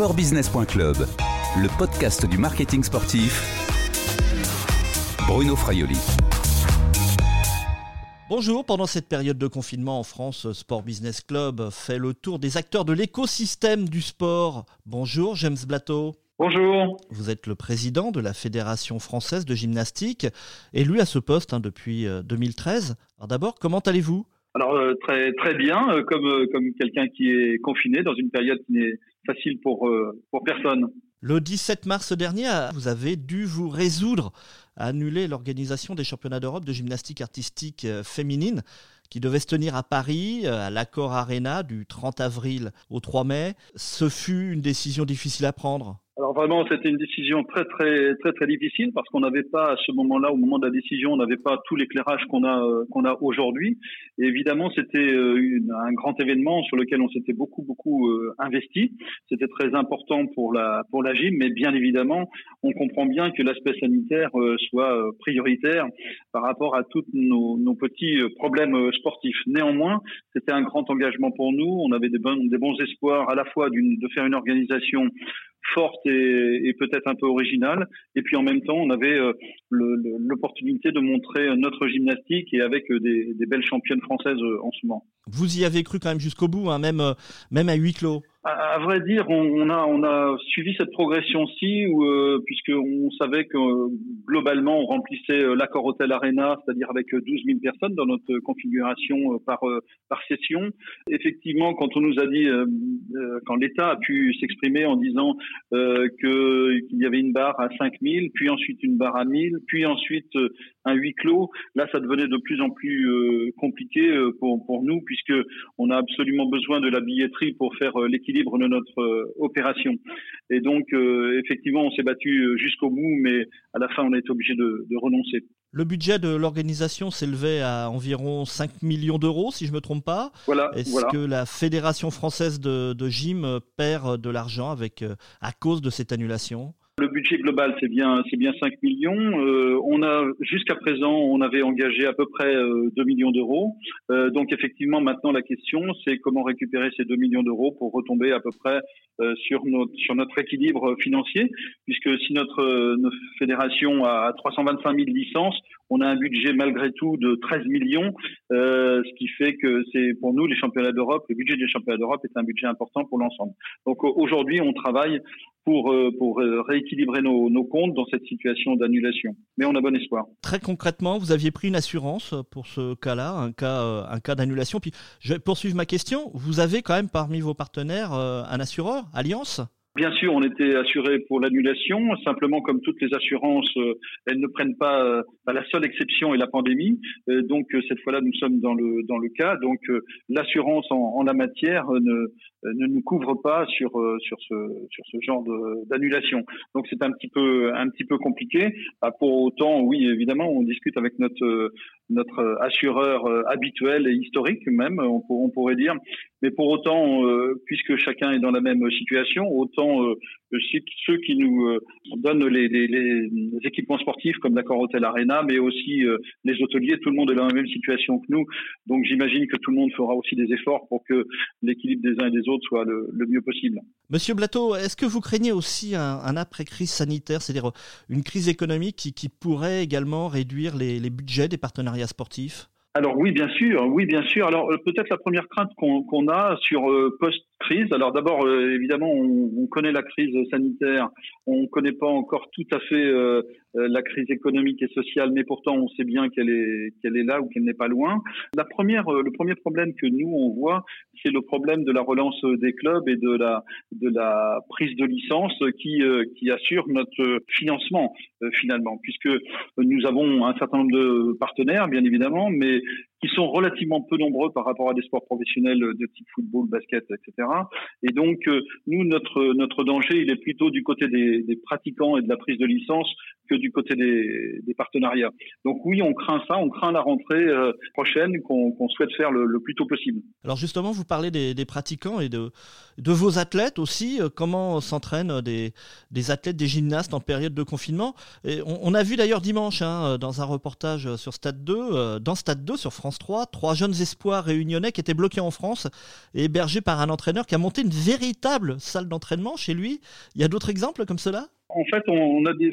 Sportbusiness.club, le podcast du marketing sportif. Bruno Fraioli. Bonjour, pendant cette période de confinement en France, Sport Business Club fait le tour des acteurs de l'écosystème du sport. Bonjour James Blateau. Bonjour. Vous êtes le président de la Fédération française de gymnastique, élu à ce poste hein, depuis 2013. Euh, Alors d'abord, comment allez-vous? Alors euh, très très bien, euh, comme euh, comme quelqu'un qui est confiné dans une période qui n'est facile pour pour personne. Le 17 mars dernier, vous avez dû vous résoudre à annuler l'organisation des championnats d'Europe de gymnastique artistique féminine qui devait se tenir à Paris, à l'Accor Arena, du 30 avril au 3 mai. Ce fut une décision difficile à prendre? Alors vraiment, c'était une décision très très très très difficile parce qu'on n'avait pas à ce moment-là, au moment de la décision, on n'avait pas tout l'éclairage qu'on a euh, qu'on a aujourd'hui. Évidemment, c'était euh, un grand événement sur lequel on s'était beaucoup beaucoup euh, investi. C'était très important pour la pour la mais bien évidemment, on comprend bien que l'aspect sanitaire soit prioritaire par rapport à tous nos, nos petits problèmes Néanmoins, c'était un grand engagement pour nous. On avait des bons espoirs à la fois de faire une organisation forte et, peut-être un peu originale. Et puis en même temps, on avait euh, l'opportunité de montrer notre gymnastique et avec euh, des, des belles championnes françaises euh, en ce moment. Vous y avez cru quand même jusqu'au bout, hein, même, même à huis clos à, vrai dire, on, a on a suivi cette progression-ci euh, puisque on savait que globalement on remplissait euh, l'accord hôtel Arena, c'est-à-dire avec 12 euh, 000 personnes dans notre configuration euh, par par session. Effectivement, quand on nous a dit, quand l'État a pu s'exprimer en disant qu'il y avait une barre à 5 000, puis ensuite une barre à 1000, puis ensuite un huis clos, là ça devenait de plus en plus compliqué pour pour nous puisque on a absolument besoin de la billetterie pour faire l'équipe l'équilibre de notre euh, opération. Et donc, euh, effectivement, on s'est battu euh, jusqu'au bout, mais à la fin, on a été obligé de, renoncer. Le budget de l'organisation s'élevait à environ 5 millions d'euros, si je ne me trompe pas. Voilà. Est-ce que la Fédération française de, de gym perd de l'argent avec à cause de cette annulation? Le budget global, c'est bien, c'est bien 5 millions. Euh, on a jusqu'à présent, on avait engagé à peu près 2 euh, millions d'euros. Euh, donc effectivement, maintenant la question, c'est comment récupérer ces 2 millions d'euros pour retomber à peu près sur notre sur notre équilibre financier, puisque si notre, notre fédération a 325 000 licences, on a un budget malgré tout de 13 millions, ce qui fait que c'est pour nous les championnats d'Europe, le budget des championnats d'Europe est un budget important pour l'ensemble. Donc aujourd'hui, on travaille pour, euh, euh, rééquilibrer nos, comptes dans cette situation d'annulation. Mais on a bon espoir. Très concrètement, vous aviez pris une assurance pour ce cas-là, un cas, euh, un cas d'annulation. Puis je vais poursuivre ma question. Vous avez quand même parmi vos partenaires un assureur, Alliance Bien sûr, on était assuré pour l'annulation. Simplement, comme toutes les assurances, elles ne prennent pas. la seule exception est la pandémie. donc cette fois-là, nous sommes dans le dans le cas. Donc l'assurance en, en, la matière ne euh, ne nous couvre pas sur euh, sur ce sur ce genre d'annulation. Donc c'est un petit peu un petit peu compliqué. Bah, pour autant, oui, évidemment, on discute avec notre notre assureur euh, habituel et historique même, on, on pourrait dire. Mais pour autant, puisque chacun est dans la même situation, autant ceux qui nous donnent les, équipements sportifs comme l'accord Hôtel Arena, mais aussi les hôteliers, tout le monde est dans la même situation que nous. Donc j'imagine que tout le monde fera aussi des efforts pour que l'équilibre des uns et des autres soit le, mieux possible. Monsieur Blateau, est-ce que vous craignez aussi un, après-crise sanitaire, c'est-à-dire une crise économique qui, pourrait également réduire les budgets des partenariats sportifs alors oui, bien sûr, oui, bien sûr. Alors euh, peut-être la première crainte qu'on a sur euh, post-crise. Alors d'abord, euh, évidemment, on, connaît la crise sanitaire, on ne connaît pas encore tout à fait la crise économique et sociale, mais pourtant on sait bien qu'elle est qu'elle est là ou qu'elle n'est pas loin. La première, le premier problème que nous on voit, c'est le problème de la relance des clubs et de la de la prise de licence qui qui assure notre financement finalement, puisque nous avons un certain nombre de partenaires, bien évidemment, mais qui sont relativement peu nombreux par rapport à des sports professionnels de type football, basket, etc. Et donc, euh, nous, notre notre danger, il est plutôt du côté des, des, pratiquants et de la prise de licence que du côté des, partenariats. Donc oui, on craint ça, on craint la rentrée prochaine qu'on souhaite faire le, plus tôt possible. Alors justement, vous parlez des, pratiquants et de, vos athlètes aussi. Comment s'entraînent des, athlètes, des gymnastes en période de confinement? Et on, a vu d'ailleurs dimanche hein, dans un reportage sur Stade 2, dans Stade 2 sur France 3, trois jeunes espoirs réunionnais qui étaient bloqués en France et hébergés par un entraîneur qui a monté une véritable salle d'entraînement chez lui. Il y a d'autres exemples comme cela? En fait, on a des,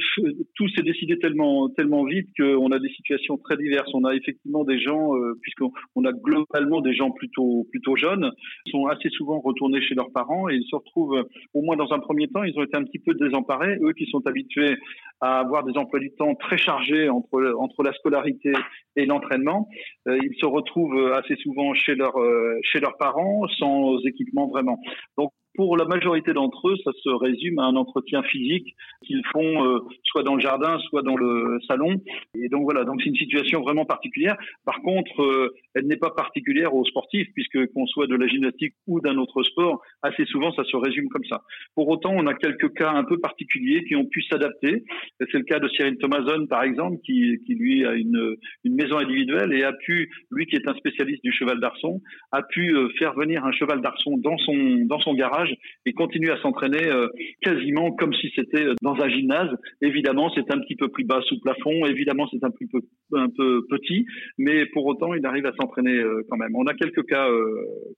tout s'est décidé tellement, tellement vite qu'on a des situations très diverses. On a effectivement des gens, euh, puisqu'on a globalement des gens plutôt, plutôt jeunes, qui sont assez souvent retournés chez leurs parents et ils se retrouvent, au moins dans un premier temps, ils ont été un petit peu désemparés. Eux qui sont habitués à avoir des emplois du temps très chargés entre, entre la scolarité et l'entraînement, euh, ils se retrouvent assez souvent chez, leur, euh, chez leurs parents sans équipement vraiment. Donc, pour la majorité d'entre eux, ça se résume à un entretien physique qu'ils font euh, soit dans le jardin, soit dans le salon. Et donc voilà, donc c'est une situation vraiment particulière. Par contre, euh, elle n'est pas particulière aux sportifs, puisque qu'on soit de la gymnastique ou d'un autre sport, assez souvent ça se résume comme ça. Pour autant, on a quelques cas un peu particuliers qui ont pu s'adapter. C'est le cas de Cyril Thomason, par exemple, qui, qui lui a une, une maison individuelle et a pu, lui qui est un spécialiste du cheval d'arçon, a pu euh, faire venir un cheval d'arçon dans son dans son garage et continue à s'entraîner euh, quasiment comme si c'était euh, dans un gymnase. Évidemment, c'est un petit peu plus bas sous plafond. Évidemment, c'est un peu un petit, mais pour autant, il arrive à s'entraîner euh, quand même. On a quelques cas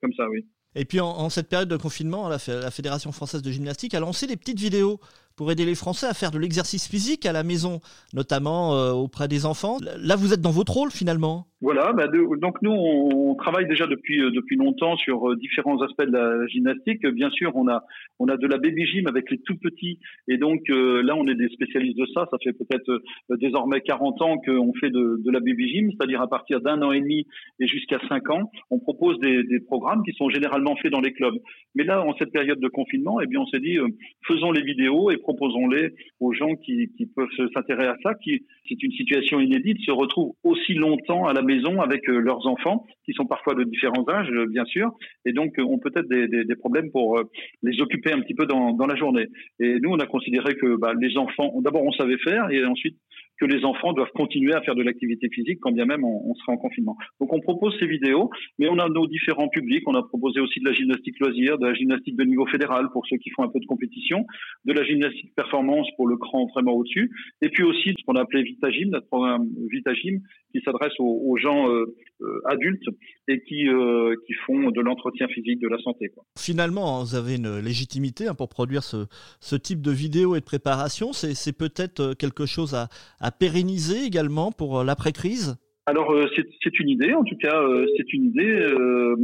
comme ça, oui. Et puis en, cette période de confinement, la, Fédération française de gymnastique a lancé des petites vidéos pour aider les Français à faire de l'exercice physique à la maison, notamment auprès des enfants. Là, vous êtes dans votre rôle finalement voilà, bah donc nous on, travaille déjà depuis euh, depuis longtemps sur euh, différents aspects de la gymnastique. Bien sûr, on a on a de la baby gym avec les tout petits et donc euh, là on est des spécialistes de ça. Ça fait peut-être désormais 40 ans qu'on fait de, la baby gym, c'est-à-dire à partir d'un an et demi et jusqu'à 5 ans, on propose des, des, programmes qui sont généralement faits dans les clubs. Mais là, en cette période de confinement, eh bien on s'est dit faisons les vidéos et proposons-les aux gens qui, peuvent s'intéresser à ça, qui c'est une situation inédite, se retrouvent aussi longtemps à la maison avec euh, leurs enfants, qui sont parfois de différents âges, euh, bien sûr, et donc euh, ont peut-être des, problèmes pour les occuper un petit peu dans, dans la journée. Et nous, on a considéré que bah, les enfants, d'abord, on savait faire, et ensuite, que les enfants doivent continuer à faire de l'activité physique quand bien même on, sera en confinement. Donc on propose ces vidéos, mais on a nos différents publics. On a proposé aussi de la gymnastique loisir, de la gymnastique de niveau fédéral pour ceux qui font un peu de compétition, de la gymnastique performance pour le cran vraiment au-dessus, et puis aussi ce qu'on a appelé Vitagym, notre programme Vitagym, qui s'adresse aux, gens euh, euh, adultes et qui, euh, qui font de l'entretien physique de la santé. Finalement, vous avez une légitimité hein, pour produire ce, type de vidéo et de préparation. C'est peut-être quelque chose à pérenniser également pour l'après-crise alors euh, c'est une idée, en tout cas euh, c'est une idée. Euh,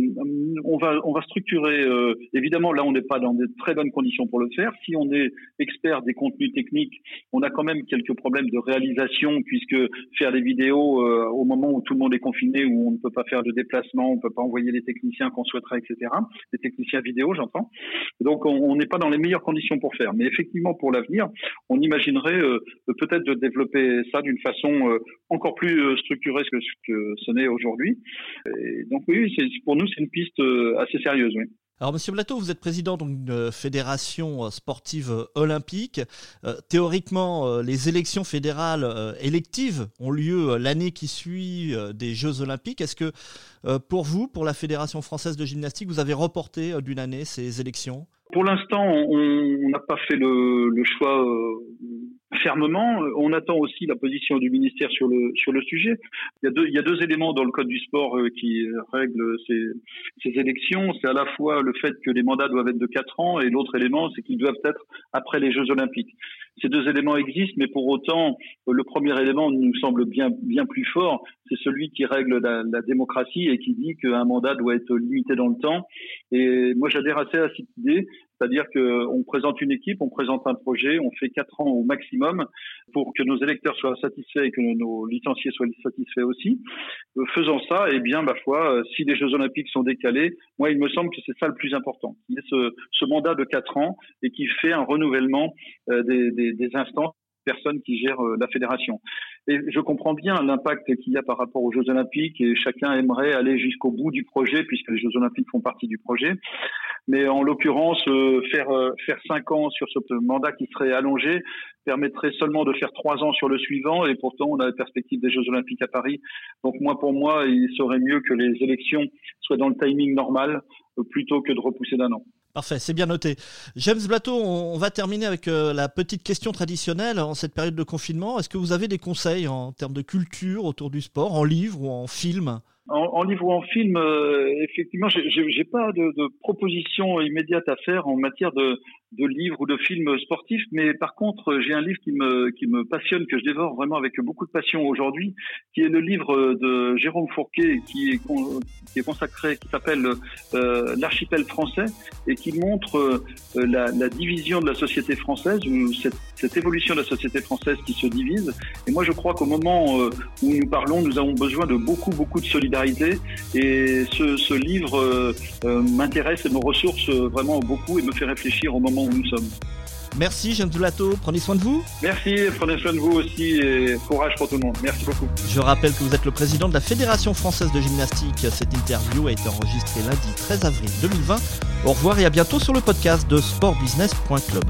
on va on va structurer. évidemment là on n'est pas dans de très bonnes conditions pour le faire. Si on est expert des contenus techniques, on a quand même quelques problèmes de réalisation puisque faire des vidéos au moment où tout le monde est confiné, où on ne peut pas faire de déplacement, on ne peut pas envoyer les techniciens qu'on souhaiterait, etc. Les techniciens vidéo, j'entends. Donc on n'est pas dans les meilleures conditions pour faire. Mais effectivement pour l'avenir, on imaginerait peut-être de développer ça d'une façon encore plus structurée ce que ce n'est aujourd'hui. Donc oui, pour nous, c'est une piste euh, assez sérieuse. Oui. Alors, Monsieur Blateau, vous êtes président d'une euh, fédération euh, sportive olympique. théoriquement, les élections fédérales électives ont lieu l'année qui suit des Jeux olympiques. Est-ce que pour vous, pour la Fédération française de gymnastique, vous avez reporté d'une année ces élections? Pour l'instant, on n'a pas fait le, le choix fermement. On attend aussi la position du ministère sur le sujet. Il y a deux il y a deux éléments dans le code du sport euh, qui règlent ces, ces élections. C'est à la fois le fait que les mandats doivent être de quatre ans et l'autre élément, c'est qu'ils doivent être après les Jeux Olympiques. Ces deux éléments existent, mais pour autant, le premier élément nous semble bien bien plus fort. C'est celui qui règle la, la démocratie et qui dit qu'un mandat doit être limité dans le temps. Et moi, j'adhère assez à cette idée. C'est-à-dire qu'on présente une équipe, on présente un projet, on fait quatre ans au maximum pour que nos électeurs soient satisfaits et que nos licenciés soient satisfaits aussi. Euh, faisant ça, eh bien, ma foi, euh, si les Jeux Olympiques sont décalés, moi, il me semble que c'est ça le plus important. Il y a ce, ce, mandat de quatre ans et qui fait un renouvellement euh, des, des, des instances personnes qui gèrent la fédération. Et je comprends bien l'impact qu'il y a par rapport aux Jeux Olympiques et chacun aimerait aller jusqu'au bout du projet puisque les Jeux Olympiques font partie du projet. Mais en l'occurrence, faire faire cinq ans sur ce mandat qui serait allongé permettrait seulement de faire trois ans sur le suivant, et pourtant on a la perspective des Jeux Olympiques à Paris. Donc moi, pour moi, il serait mieux que les élections soient dans le timing normal plutôt que de repousser d'un an. Parfait, c'est bien noté. James Blateau, on va terminer avec euh, la petite question traditionnelle en cette période de confinement. Est-ce que vous avez des conseils en termes de culture autour du sport, en livre ou en film? En, livre ou en film, euh, effectivement, j'ai pas de, de proposition immédiate à faire en matière de, de livres ou de films sportifs, mais par contre, j'ai un livre qui me, qui me passionne, que je dévore vraiment avec beaucoup de passion aujourd'hui, qui est le livre de Jérôme Fourquet, qui est, qui est consacré, qui s'appelle euh, L'archipel français, et qui montre euh, la, la, division de la société française, ou cette, cette, évolution de la société française qui se divise. Et moi, je crois qu'au moment euh, où nous parlons, nous avons besoin de beaucoup, beaucoup de solidarité, et ce, ce livre euh, m'intéresse et me ressource vraiment beaucoup et me fait réfléchir au moment où nous sommes. Merci James Dulato, prenez soin de vous. Merci, prenez soin de vous aussi et courage pour tout le monde. Merci beaucoup. Je rappelle que vous êtes le président de la Fédération française de gymnastique. Cette interview a été enregistrée lundi 13 avril 2020. Au revoir et à bientôt sur le podcast de sportbusiness.club.